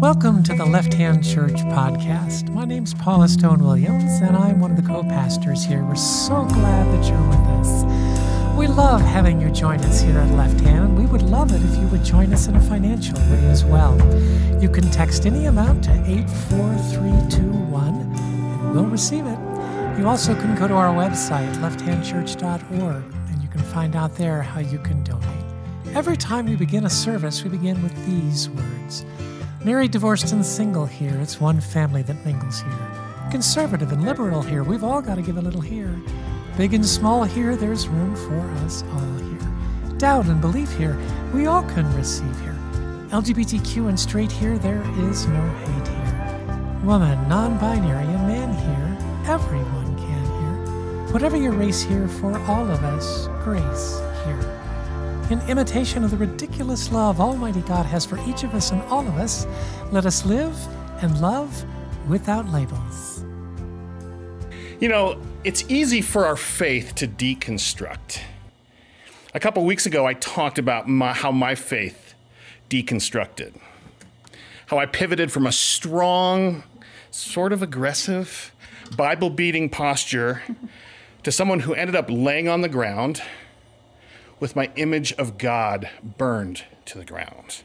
Welcome to the Left Hand Church podcast. My name's Paula Stone Williams, and I'm one of the co pastors here. We're so glad that you're with us. We love having you join us here at Left Hand, and we would love it if you would join us in a financial way as well. You can text any amount to 84321, and we'll receive it. You also can go to our website, lefthandchurch.org, and you can find out there how you can donate. Every time we begin a service, we begin with these words Married, divorced, and single here, it's one family that mingles here. Conservative and liberal here, we've all got to give a little here. Big and small here, there's room for us all here. Doubt and belief here, we all can receive here. LGBTQ and straight here, there is no hate here. Woman, non binary, and man here, everyone can here. Whatever your race here, for all of us, grace here in imitation of the ridiculous love Almighty God has for each of us and all of us, let us live and love without labels. You know, it's easy for our faith to deconstruct. A couple weeks ago, I talked about my, how my faith deconstructed, how I pivoted from a strong, sort of aggressive, Bible beating posture to someone who ended up laying on the ground with my image of God burned to the ground.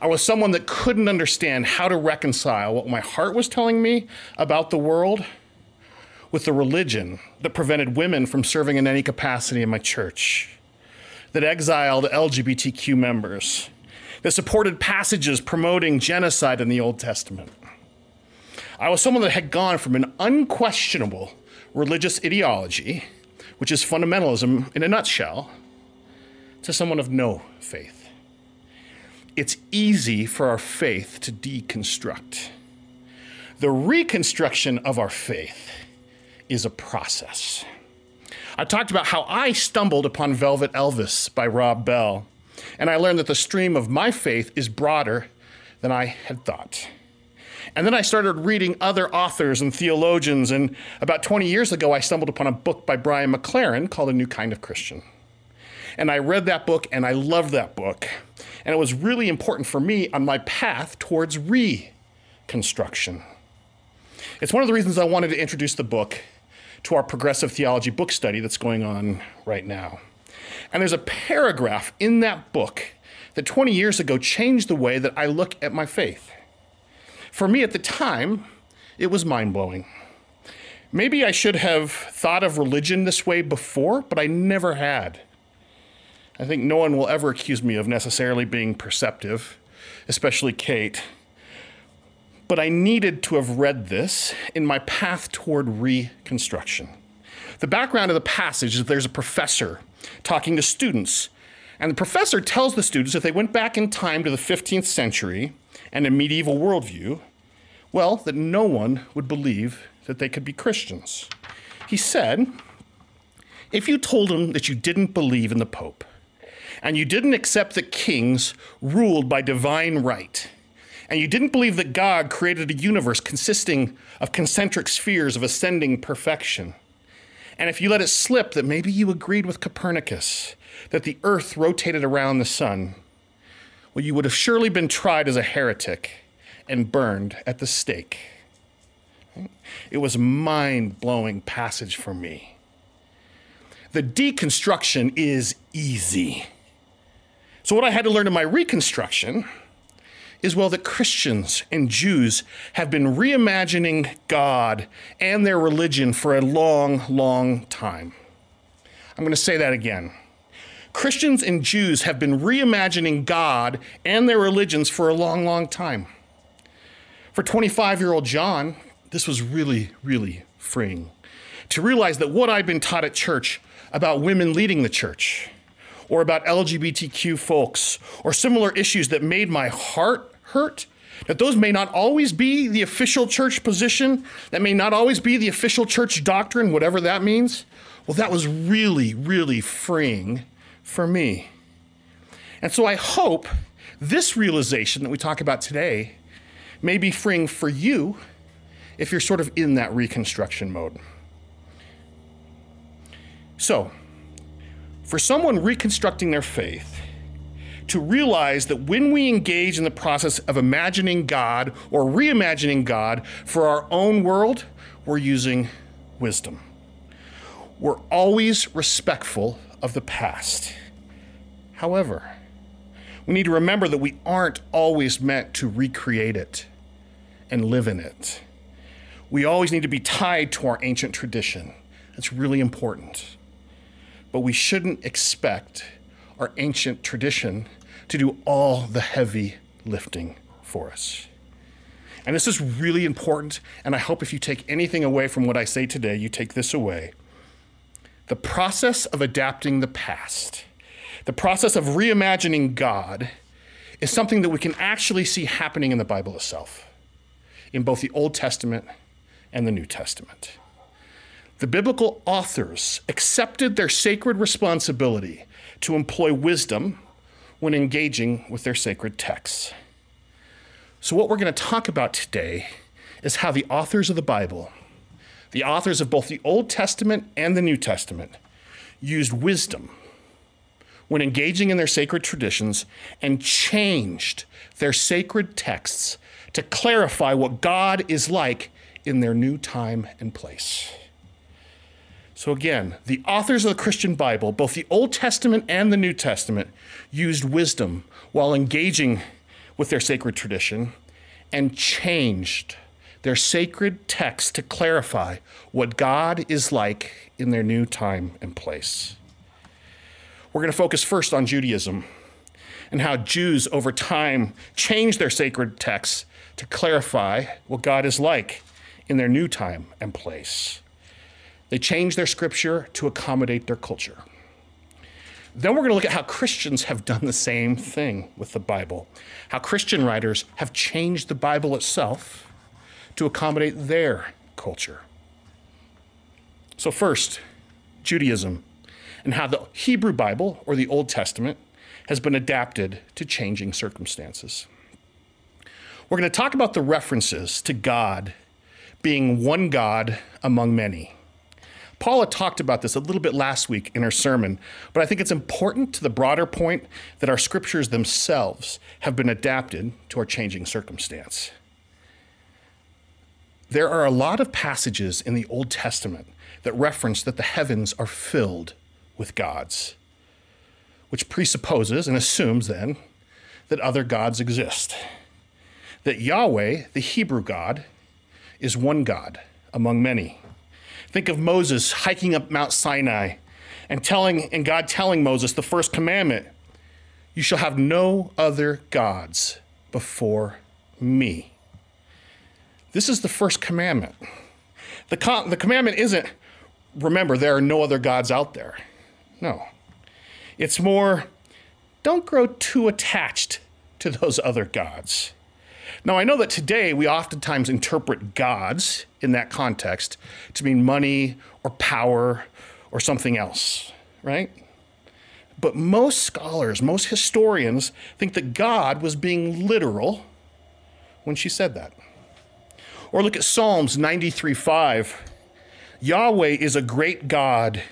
I was someone that couldn't understand how to reconcile what my heart was telling me about the world with the religion that prevented women from serving in any capacity in my church, that exiled LGBTQ members, that supported passages promoting genocide in the Old Testament. I was someone that had gone from an unquestionable religious ideology, which is fundamentalism in a nutshell, to someone of no faith. It's easy for our faith to deconstruct. The reconstruction of our faith is a process. I talked about how I stumbled upon Velvet Elvis by Rob Bell, and I learned that the stream of my faith is broader than I had thought. And then I started reading other authors and theologians, and about 20 years ago, I stumbled upon a book by Brian McLaren called A New Kind of Christian. And I read that book and I loved that book. And it was really important for me on my path towards reconstruction. It's one of the reasons I wanted to introduce the book to our progressive theology book study that's going on right now. And there's a paragraph in that book that 20 years ago changed the way that I look at my faith. For me at the time, it was mind blowing. Maybe I should have thought of religion this way before, but I never had. I think no one will ever accuse me of necessarily being perceptive, especially Kate. But I needed to have read this in my path toward reconstruction. The background of the passage is that there's a professor talking to students, and the professor tells the students if they went back in time to the 15th century and a medieval worldview, well, that no one would believe that they could be Christians. He said, if you told them that you didn't believe in the Pope, and you didn't accept that kings ruled by divine right, and you didn't believe that God created a universe consisting of concentric spheres of ascending perfection, and if you let it slip that maybe you agreed with Copernicus that the earth rotated around the sun, well, you would have surely been tried as a heretic and burned at the stake. It was a mind blowing passage for me. The deconstruction is easy. So, what I had to learn in my reconstruction is well, that Christians and Jews have been reimagining God and their religion for a long, long time. I'm going to say that again. Christians and Jews have been reimagining God and their religions for a long, long time. For 25 year old John, this was really, really freeing to realize that what I'd been taught at church about women leading the church, or about LGBTQ folks or similar issues that made my heart hurt, that those may not always be the official church position, that may not always be the official church doctrine, whatever that means, well, that was really, really freeing for me. And so I hope this realization that we talk about today may be freeing for you if you're sort of in that reconstruction mode. So, for someone reconstructing their faith, to realize that when we engage in the process of imagining God or reimagining God for our own world, we're using wisdom. We're always respectful of the past. However, we need to remember that we aren't always meant to recreate it and live in it. We always need to be tied to our ancient tradition. That's really important. But we shouldn't expect our ancient tradition to do all the heavy lifting for us. And this is really important, and I hope if you take anything away from what I say today, you take this away. The process of adapting the past, the process of reimagining God, is something that we can actually see happening in the Bible itself, in both the Old Testament and the New Testament. The biblical authors accepted their sacred responsibility to employ wisdom when engaging with their sacred texts. So, what we're going to talk about today is how the authors of the Bible, the authors of both the Old Testament and the New Testament, used wisdom when engaging in their sacred traditions and changed their sacred texts to clarify what God is like in their new time and place. So, again, the authors of the Christian Bible, both the Old Testament and the New Testament, used wisdom while engaging with their sacred tradition and changed their sacred text to clarify what God is like in their new time and place. We're going to focus first on Judaism and how Jews over time changed their sacred texts to clarify what God is like in their new time and place. They change their scripture to accommodate their culture. Then we're going to look at how Christians have done the same thing with the Bible, how Christian writers have changed the Bible itself to accommodate their culture. So, first, Judaism and how the Hebrew Bible or the Old Testament has been adapted to changing circumstances. We're going to talk about the references to God being one God among many. Paula talked about this a little bit last week in her sermon, but I think it's important to the broader point that our scriptures themselves have been adapted to our changing circumstance. There are a lot of passages in the Old Testament that reference that the heavens are filled with gods, which presupposes and assumes then that other gods exist. That Yahweh, the Hebrew God, is one God among many. Think of Moses hiking up Mount Sinai and telling and God telling Moses the first commandment, you shall have no other gods before me. This is the first commandment. The, com- the commandment isn't, remember, there are no other gods out there. No. It's more, don't grow too attached to those other gods. Now, I know that today we oftentimes interpret gods in that context to mean money or power or something else, right? But most scholars, most historians think that God was being literal when she said that. Or look at Psalms 93 5. Yahweh is a great God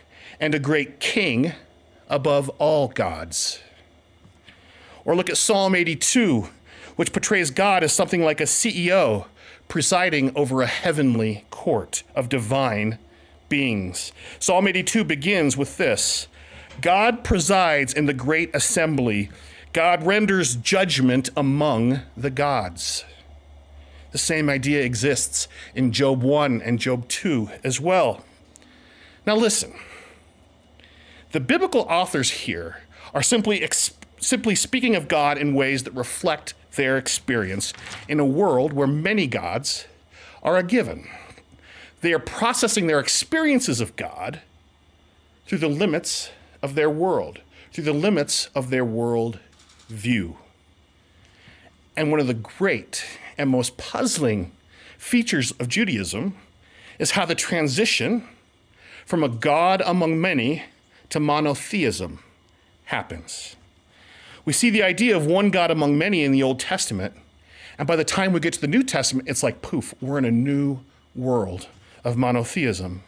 and a great king above all gods. Or look at Psalm 82 which portrays God as something like a CEO presiding over a heavenly court of divine beings. Psalm 82 begins with this God presides in the great assembly, God renders judgment among the gods. The same idea exists in Job 1 and Job 2 as well. Now, listen. The biblical authors here are simply, simply speaking of God in ways that reflect their experience in a world where many gods are a given. They are processing their experiences of God through the limits of their world, through the limits of their world view. And one of the great and most puzzling features of Judaism is how the transition from a God among many to monotheism happens. We see the idea of one God among many in the Old Testament. And by the time we get to the New Testament, it's like poof, we're in a new world of monotheism.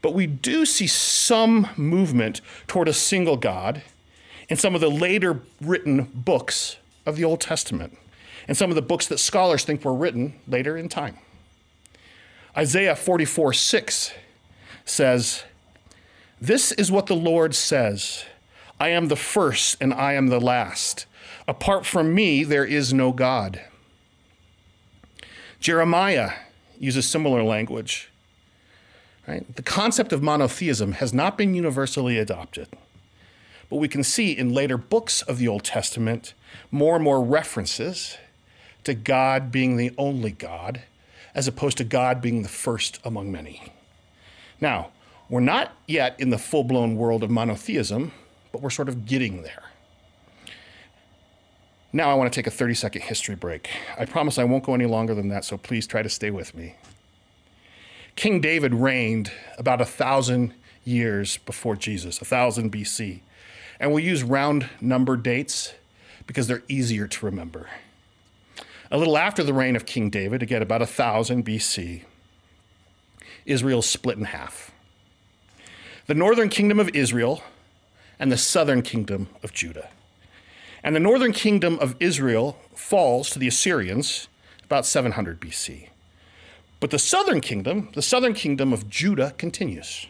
But we do see some movement toward a single God in some of the later written books of the Old Testament and some of the books that scholars think were written later in time. Isaiah 44 6 says, This is what the Lord says I am the first and I am the last. Apart from me, there is no God. Jeremiah uses similar language. Right? The concept of monotheism has not been universally adopted. But we can see in later books of the Old Testament more and more references to God being the only God, as opposed to God being the first among many. Now, we're not yet in the full blown world of monotheism, but we're sort of getting there. Now, I want to take a 30 second history break. I promise I won't go any longer than that, so please try to stay with me. King David reigned about a thousand years before Jesus, a thousand BC. And we use round number dates because they're easier to remember. A little after the reign of King David, again about 1000 BC, Israel split in half. The northern kingdom of Israel and the southern kingdom of Judah. And the northern kingdom of Israel falls to the Assyrians about 700 BC. But the southern kingdom, the southern kingdom of Judah, continues.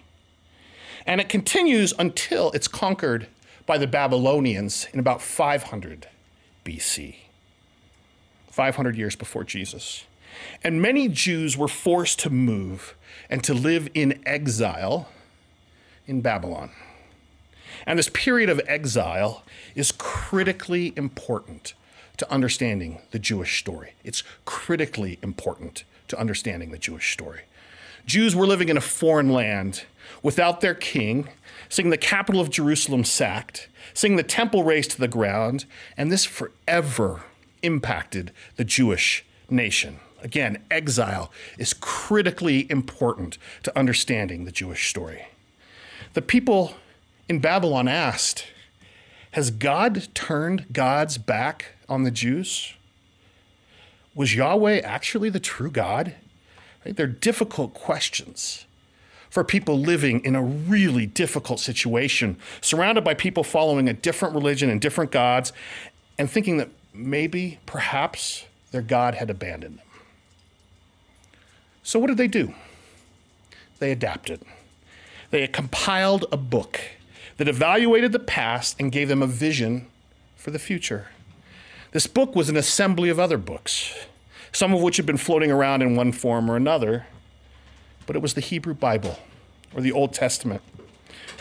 And it continues until it's conquered by the Babylonians in about 500 BC, 500 years before Jesus. And many Jews were forced to move and to live in exile in Babylon. And this period of exile is critically important to understanding the Jewish story. It's critically important to understanding the Jewish story. Jews were living in a foreign land without their king seeing the capital of Jerusalem sacked, seeing the temple razed to the ground, and this forever impacted the Jewish nation. Again, exile is critically important to understanding the Jewish story. The people in Babylon asked, Has God turned God's back on the Jews? Was Yahweh actually the true God? Right? They're difficult questions for people living in a really difficult situation, surrounded by people following a different religion and different gods, and thinking that maybe, perhaps, their God had abandoned them. So, what did they do? They adapted. They compiled a book that evaluated the past and gave them a vision for the future. This book was an assembly of other books, some of which had been floating around in one form or another but it was the Hebrew Bible or the Old Testament.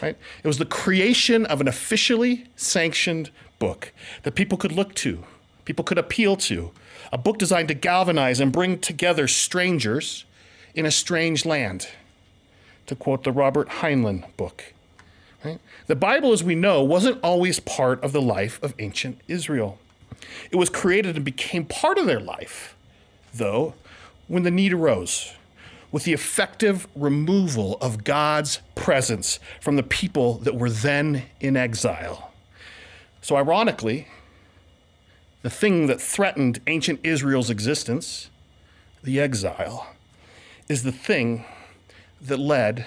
Right? It was the creation of an officially sanctioned book that people could look to, people could appeal to, a book designed to galvanize and bring together strangers in a strange land, to quote the Robert Heinlein book. Right? The Bible, as we know, wasn't always part of the life of ancient Israel. It was created and became part of their life, though, when the need arose with the effective removal of God's presence from the people that were then in exile. So, ironically, the thing that threatened ancient Israel's existence, the exile, is the thing that led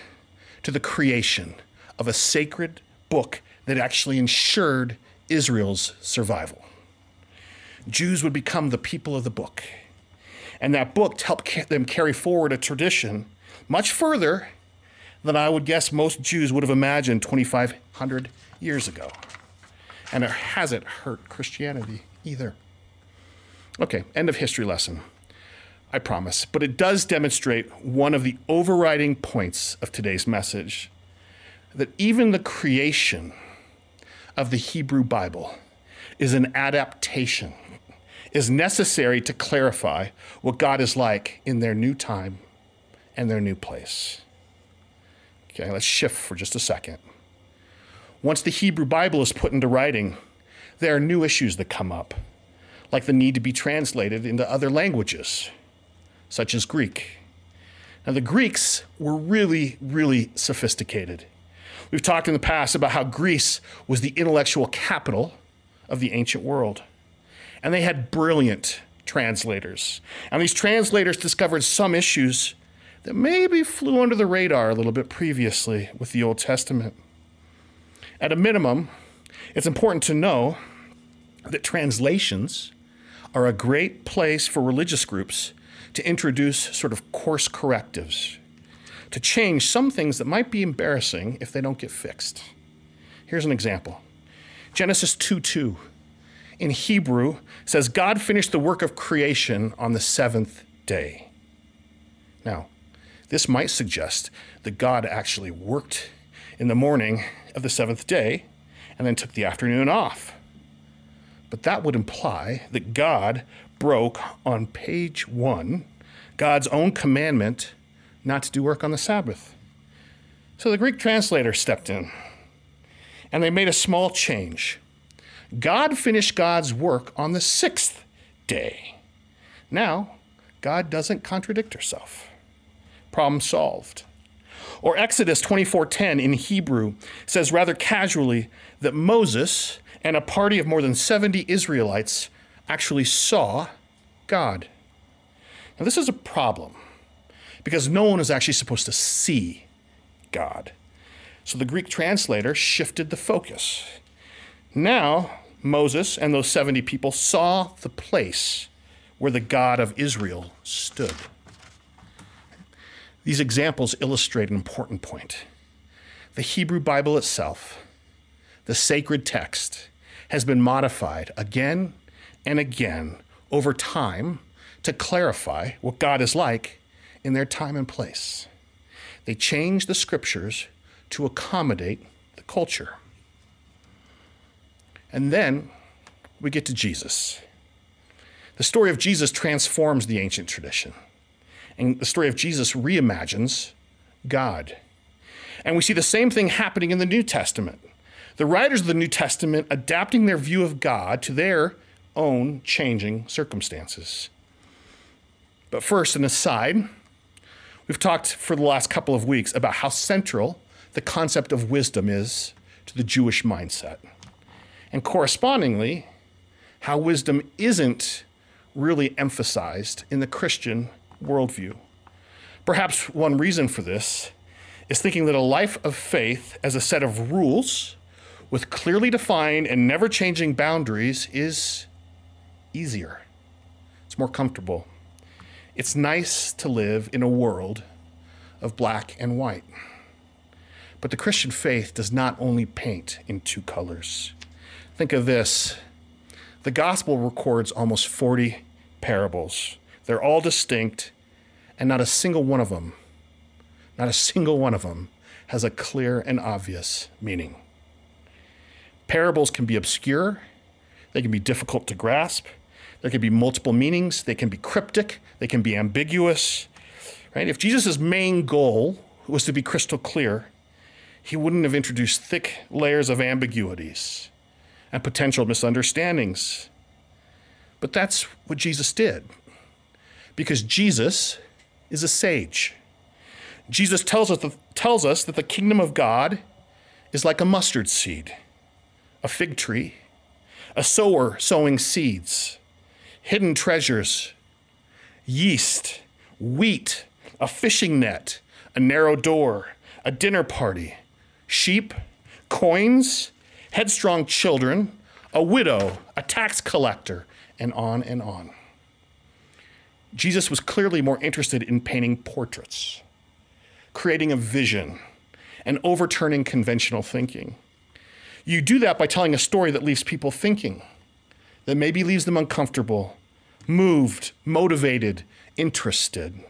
to the creation of a sacred book that actually ensured Israel's survival. Jews would become the people of the book and that book helped them carry forward a tradition much further than I would guess most Jews would have imagined 2,500 years ago. And it hasn't hurt Christianity either. Okay, end of history lesson. I promise. But it does demonstrate one of the overriding points of today's message that even the creation of the Hebrew Bible is an adaptation is necessary to clarify what God is like in their new time and their new place. Okay, let's shift for just a second. Once the Hebrew Bible is put into writing, there are new issues that come up, like the need to be translated into other languages, such as Greek. Now, the Greeks were really, really sophisticated. We've talked in the past about how Greece was the intellectual capital of the ancient world and they had brilliant translators. And these translators discovered some issues that maybe flew under the radar a little bit previously with the Old Testament. At a minimum, It's important to know that translations are a great place for religious groups to introduce sort of course correctives, to change some things that might be embarrassing if they don't get fixed. Here's an example Genesis 2 2 in Hebrew says, God finished the work of creation on the seventh day. Now, this might suggest that God actually worked in the morning of the seventh day and then took the afternoon off. But that would imply that God broke on page one God's own commandment not to do work on the Sabbath. So the Greek translator stepped in and they made a small change. God finished God's work on the sixth day. Now, God doesn't contradict herself. Problem solved. Or Exodus 24:10 in Hebrew says rather casually that Moses and a party of more than 70 Israelites actually saw God. Now this is a problem because no one is actually supposed to see God. So the Greek translator shifted the focus. Now, Moses and those 70 people saw the place where the God of Israel stood. These examples illustrate an important point. The Hebrew Bible itself, the sacred text, has been modified again and again over time to clarify what God is like in their time and place. They change the scriptures to accommodate the culture. And then we get to Jesus. The story of Jesus transforms the ancient tradition. And the story of Jesus reimagines God. And we see the same thing happening in the New Testament. The writers of the New Testament adapting their view of God to their own changing circumstances. But first, an aside, we've talked for the last couple of weeks about how central the concept of wisdom is to the Jewish mindset. And correspondingly, how wisdom isn't really emphasized in the Christian worldview. Perhaps one reason for this is thinking that a life of faith as a set of rules with clearly defined and never changing boundaries is easier. It's more comfortable. It's nice to live in a world of black and white. But the Christian faith does not only paint in two colors. Think of this the gospel records almost 40 parables. They're all distinct, and not a single one of them, not a single one of them, has a clear and obvious meaning. Parables can be obscure, they can be difficult to grasp, there can be multiple meanings, they can be cryptic, they can be ambiguous. Right? If Jesus' main goal was to be crystal clear, he wouldn't have introduced thick layers of ambiguities and potential misunderstandings. But that's what Jesus did. Because Jesus is a sage. Jesus tells us, tells us that the kingdom of God is like a mustard seed, a fig tree, a sower sowing seeds, hidden treasures, yeast, wheat, a fishing net, a narrow door, a dinner party, sheep, coins, headstrong children, a widow, a tax collector, and on and on. Jesus was clearly more interested in painting portraits, creating a vision, and overturning conventional thinking. You do that by telling a story that leaves people thinking, that maybe leaves them uncomfortable, moved, motivated, interested.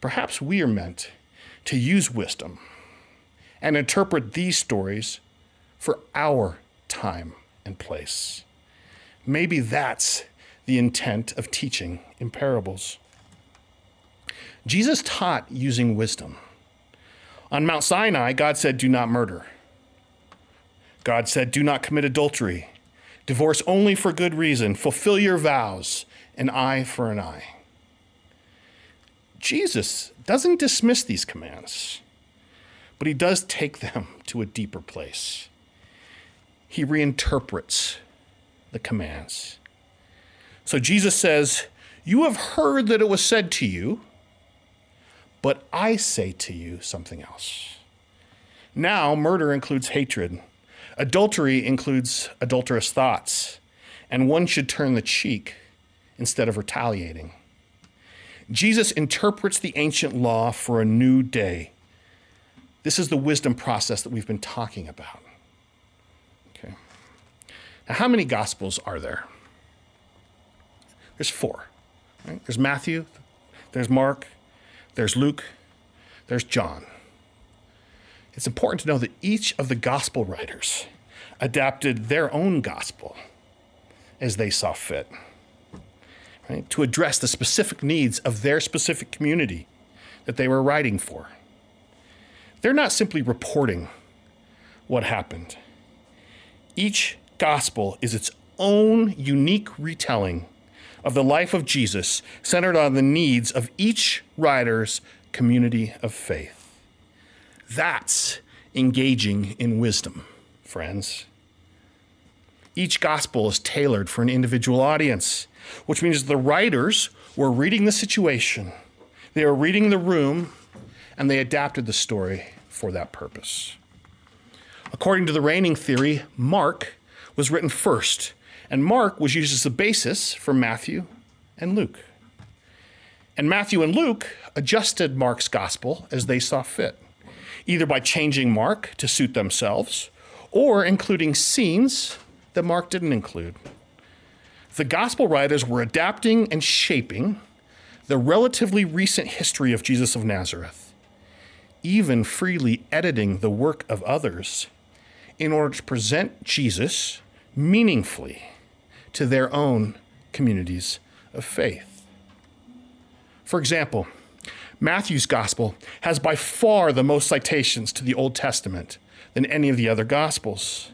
Perhaps we are meant to use wisdom and interpret these stories for our time and place. Maybe that's the intent of teaching in parables. Jesus taught using wisdom. On Mount Sinai, God said, Do not murder. God said, Do not commit adultery. Divorce only for good reason. Fulfill your vows, an eye for an eye. Jesus doesn't dismiss these commands, but he does take them to a deeper place he reinterprets the commands. So Jesus says, You have heard that it was said to you, but I say to you something else. Now, murder includes hatred, Adultery includes adulterous thoughts, and one should turn the cheek instead of retaliating. Jesus interprets the ancient law for a new day. This is the wisdom process that we've been talking about. Okay. Now, how many gospels are there? There's four. Right? There's Matthew, there's Mark, there's Luke, there's John. It's important to know that each of the gospel writers adapted their own gospel as they saw fit right, to address the specific needs of their specific community that they were writing for. They're not simply reporting what happened. Each gospel is its own unique retelling of the life of Jesus, centered on the needs of each writer's community of faith. That's engaging in wisdom, friends. Each gospel is tailored for an individual audience, which means the writers were reading the situation, they were reading the room, and they adapted the story for that purpose. According to the reigning theory, Mark was written first, and Mark was used as the basis for Matthew and Luke. And Matthew and Luke adjusted Mark's gospel as they saw fit, either by changing Mark to suit themselves or including scenes that Mark didn't include. The gospel writers were adapting and shaping the relatively recent history of Jesus of Nazareth, even freely editing the work of others in order to present Jesus meaningfully to their own communities of faith. For example, Matthew's gospel has by far the most citations to the Old Testament than any of the other gospels.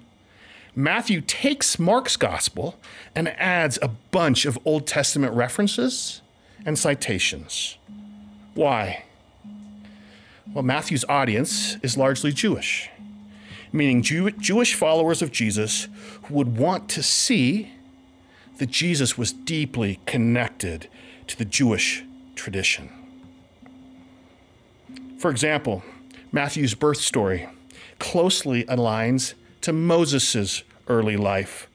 Matthew takes Mark's gospel and adds a bunch of Old Testament references and citations. Why? Well, Matthew's audience is largely Jewish, meaning Jew- Jewish followers of Jesus who would want to see that Jesus was deeply connected to the Jewish tradition. For example, Matthew's birth story closely aligns to Moses' early life.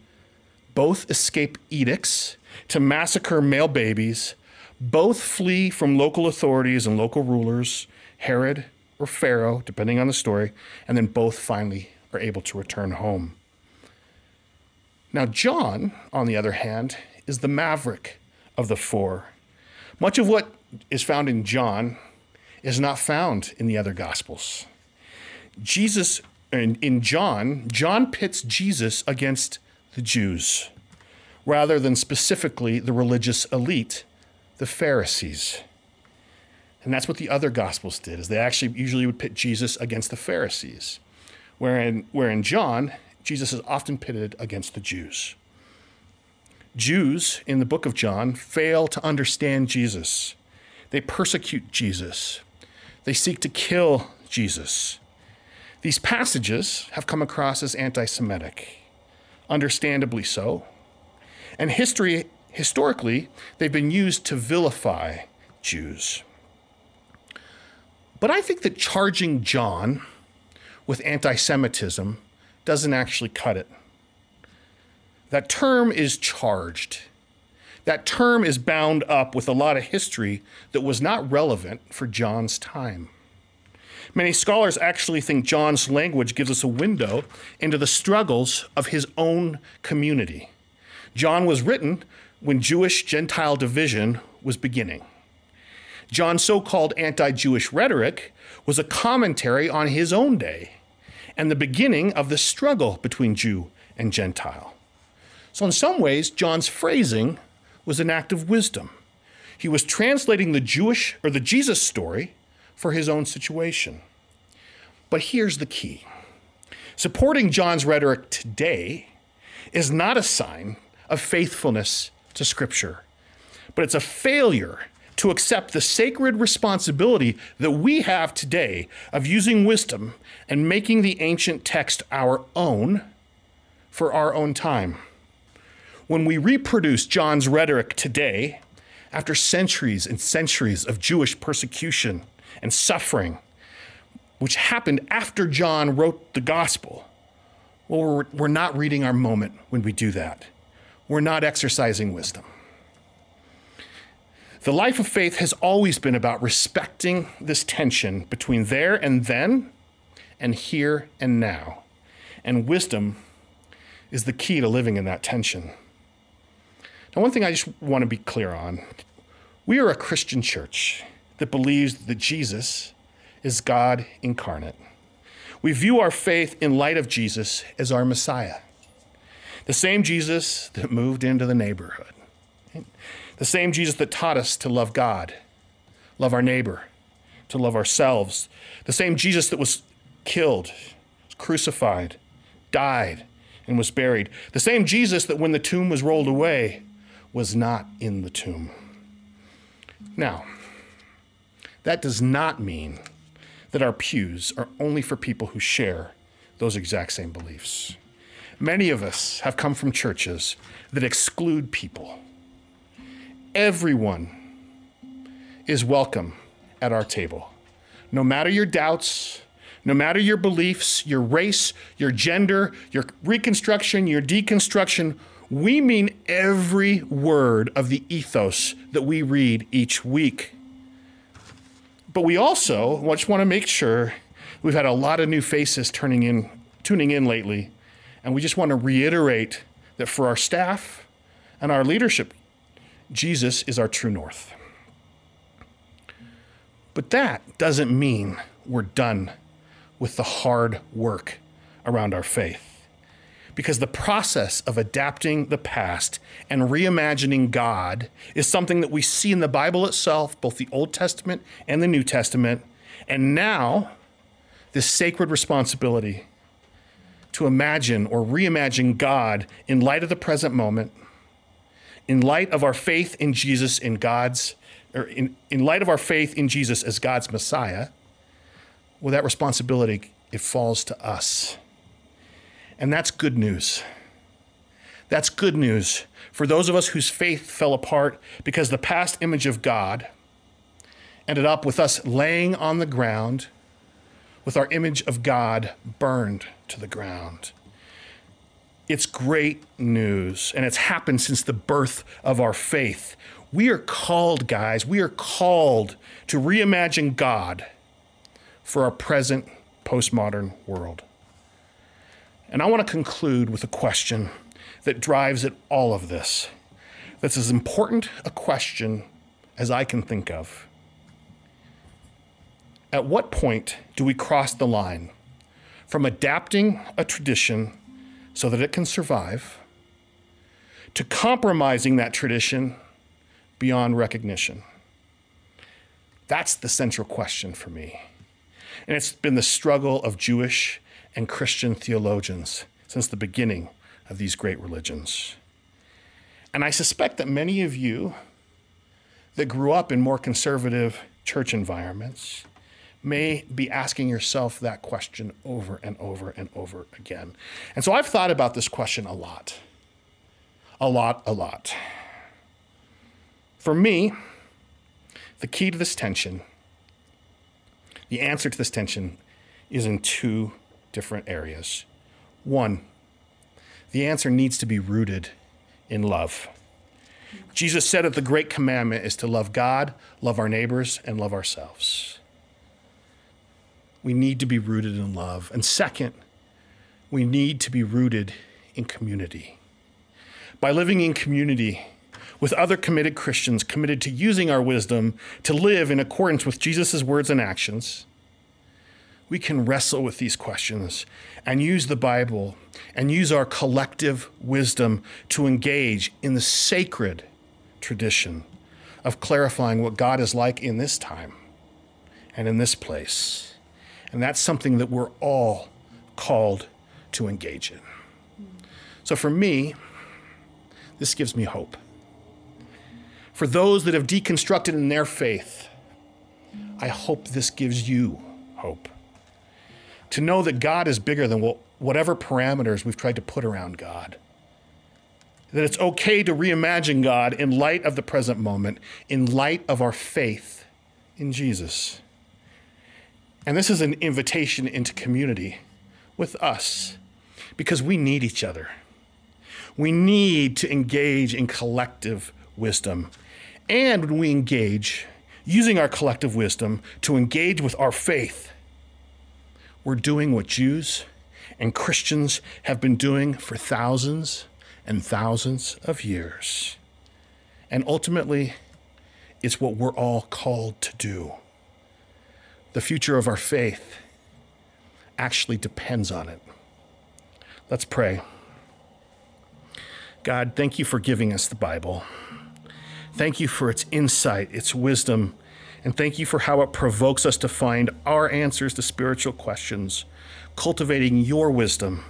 Both escape edicts to massacre male babies, both flee from local authorities and local rulers, Herod or Pharaoh, depending on the story, and then both finally are able to return home. Now, John, on the other hand, is the maverick of the four. Much of what is found in John is not found in the other Gospels. Jesus, in, in John, John pits Jesus against the Jews rather than specifically the religious elite, the Pharisees. And that's what the other Gospels did, is they actually usually would pit Jesus against the Pharisees. Wherein, wherein John, Jesus is often pitted against the Jews. Jews in the book of John fail to understand Jesus. They persecute Jesus. They seek to kill Jesus. These passages have come across as anti Semitic, understandably so. And history, historically, they've been used to vilify Jews. But I think that charging John with anti Semitism doesn't actually cut it. That term is charged. That term is bound up with a lot of history that was not relevant for John's time. Many scholars actually think John's language gives us a window into the struggles of his own community. John was written when Jewish Gentile division was beginning. John's so called anti Jewish rhetoric was a commentary on his own day and the beginning of the struggle between Jew and Gentile. So, in some ways, John's phrasing was an act of wisdom. He was translating the Jewish or the Jesus story for his own situation. But here's the key supporting John's rhetoric today is not a sign of faithfulness to Scripture, but it's a failure to accept the sacred responsibility that we have today of using wisdom and making the ancient text our own for our own time. When we reproduce John's rhetoric today, after centuries and centuries of Jewish persecution and suffering, which happened after John wrote the gospel, Well, we're, we're not reading our moment when we do that. We're not exercising wisdom. The life of faith has always been about respecting this tension between there and then and here and now. And wisdom is the key to living in that tension. Now, one thing I just want to be clear on we are a Christian church that believes that Jesus is God incarnate. We view our faith in light of Jesus as our Messiah, the same Jesus that moved into the neighborhood the same Jesus that taught us to love God, love our neighbor, to love ourselves. The same Jesus that was killed, crucified, died, and was buried. The same Jesus that when the tomb was rolled away was not in the tomb. Now, that does not mean that our pews are only for people who share those exact same beliefs. Many of us have come from churches that exclude people Everyone is welcome at our table. No matter your doubts, no matter your beliefs, your race, your gender, your reconstruction, your deconstruction, we mean every word of the ethos that we read each week. But we also just want to make sure we've had a lot of new faces turning in, tuning in lately, and we just want to reiterate that for our staff and our leadership Jesus is our true north. But that doesn't mean we're done with the hard work around our faith. Because the process of adapting the past and reimagining God is something that we see in the Bible itself, both the Old Testament and the New Testament. And now, this sacred responsibility to imagine or reimagine God in light of the present moment in light of our faith in Jesus in God's or in, in light of our faith in Jesus as God's Messiah, well, that responsibility it falls to us. And that's good news. That's good news for those of us whose faith fell apart because the past image of God ended up with us laying on the ground with our image of God burned to the ground. It's great news, and it's happened since the birth of our faith. We are called, guys, we are called to reimagine God for our present postmodern world. And I want to conclude with a question that drives at all of this. That's as important a question as I can think of. At what point do we cross the line from adapting a tradition so that it can survive, to compromising that tradition beyond recognition? That's the central question for me. And it's been the struggle of Jewish and Christian theologians since the beginning of these great religions. And I suspect that many of you that grew up in more conservative church environments may be asking yourself that question over and over and over again. And so I've thought about this question a lot. A lot, a lot. For me, the key to this tension, the answer to this tension, is in two different areas. One, the answer needs to be rooted in love. Jesus said that the great commandment is to love God, love our neighbors, and love ourselves we need to be rooted in love. And second, we need to be rooted in community. By living in community with other committed Christians committed to using our wisdom to live in accordance with Jesus' words and actions, we can wrestle with these questions and use the Bible and use our collective wisdom to engage in the sacred tradition of clarifying what God is like in this time and in this place. And that's something that we're all called to engage in. So for me, this gives me hope. For those that have deconstructed in their faith, I hope this gives you hope. To know that God is bigger than whatever parameters we've tried to put around God. That it's okay to reimagine God in light of the present moment, in light of our faith in Jesus. And this is an invitation into community with us because we need each other. We need to engage in collective wisdom. And when we engage, using our collective wisdom to engage with our faith, we're doing what Jews and Christians have been doing for thousands and thousands of years. And ultimately, it's what we're all called to do. The future of our faith actually depends on it. Let's pray. God, thank you for giving us the Bible. Thank you for its insight, its wisdom, and thank you for how it provokes us to find our answers to spiritual questions, cultivating your wisdom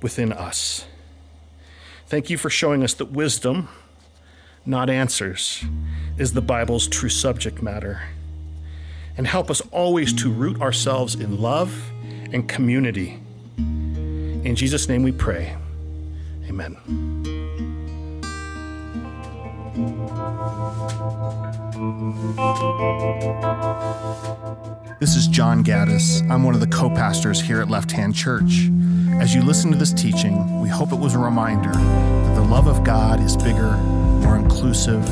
within us. Thank you for showing us that wisdom, not answers, is the Bible's true subject matter. And help us always to root ourselves in love and community. In Jesus' name we pray. Amen. This is John Gaddis. I'm one of the co pastors here at Left Hand Church. As you listen to this teaching, we hope it was a reminder that the love of God is bigger, more inclusive,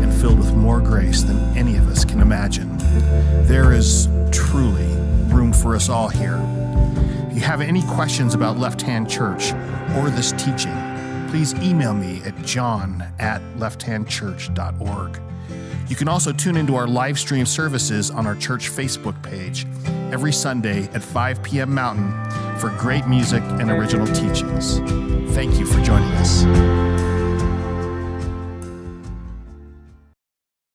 and filled with more grace than any of us can imagine. There is truly room for us all here. If you have any questions about Left Hand Church or this teaching, please email me at john at lefthandchurch.org. You can also tune into our live stream services on our church Facebook page every Sunday at 5 p.m. Mountain for great music and original teachings. Thank you for joining us.